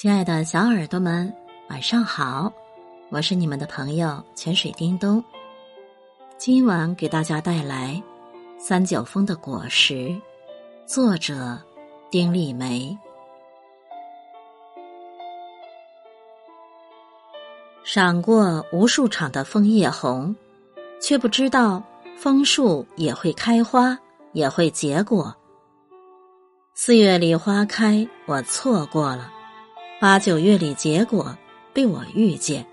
亲爱的小耳朵们，晚上好！我是你们的朋友泉水叮咚。今晚给大家带来《三角峰的果实》，作者丁立梅。赏过无数场的枫叶红，却不知道枫树也会开花，也会结果。四月里花开，我错过了；八九月里结果，被我遇见。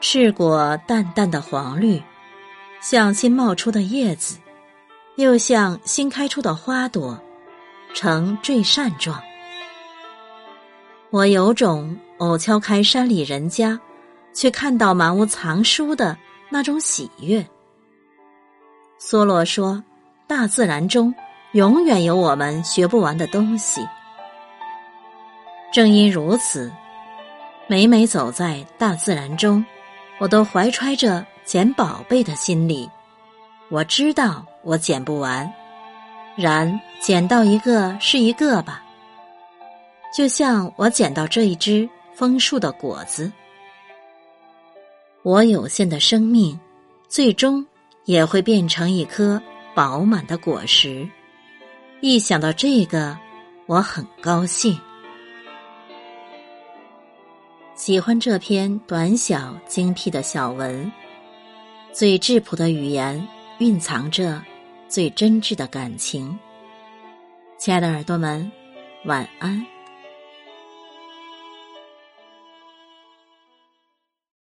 赤果淡淡的黄绿，像新冒出的叶子，又像新开出的花朵，呈缀扇状。我有种偶敲开山里人家，却看到满屋藏书的那种喜悦。梭罗说：“大自然中永远有我们学不完的东西。”正因如此，每每走在大自然中。我都怀揣着捡宝贝的心理，我知道我捡不完，然捡到一个是一个吧。就像我捡到这一只枫树的果子，我有限的生命，最终也会变成一颗饱满的果实。一想到这个，我很高兴。喜欢这篇短小精辟的小文，最质朴的语言蕴藏着最真挚的感情。亲爱的耳朵们，晚安。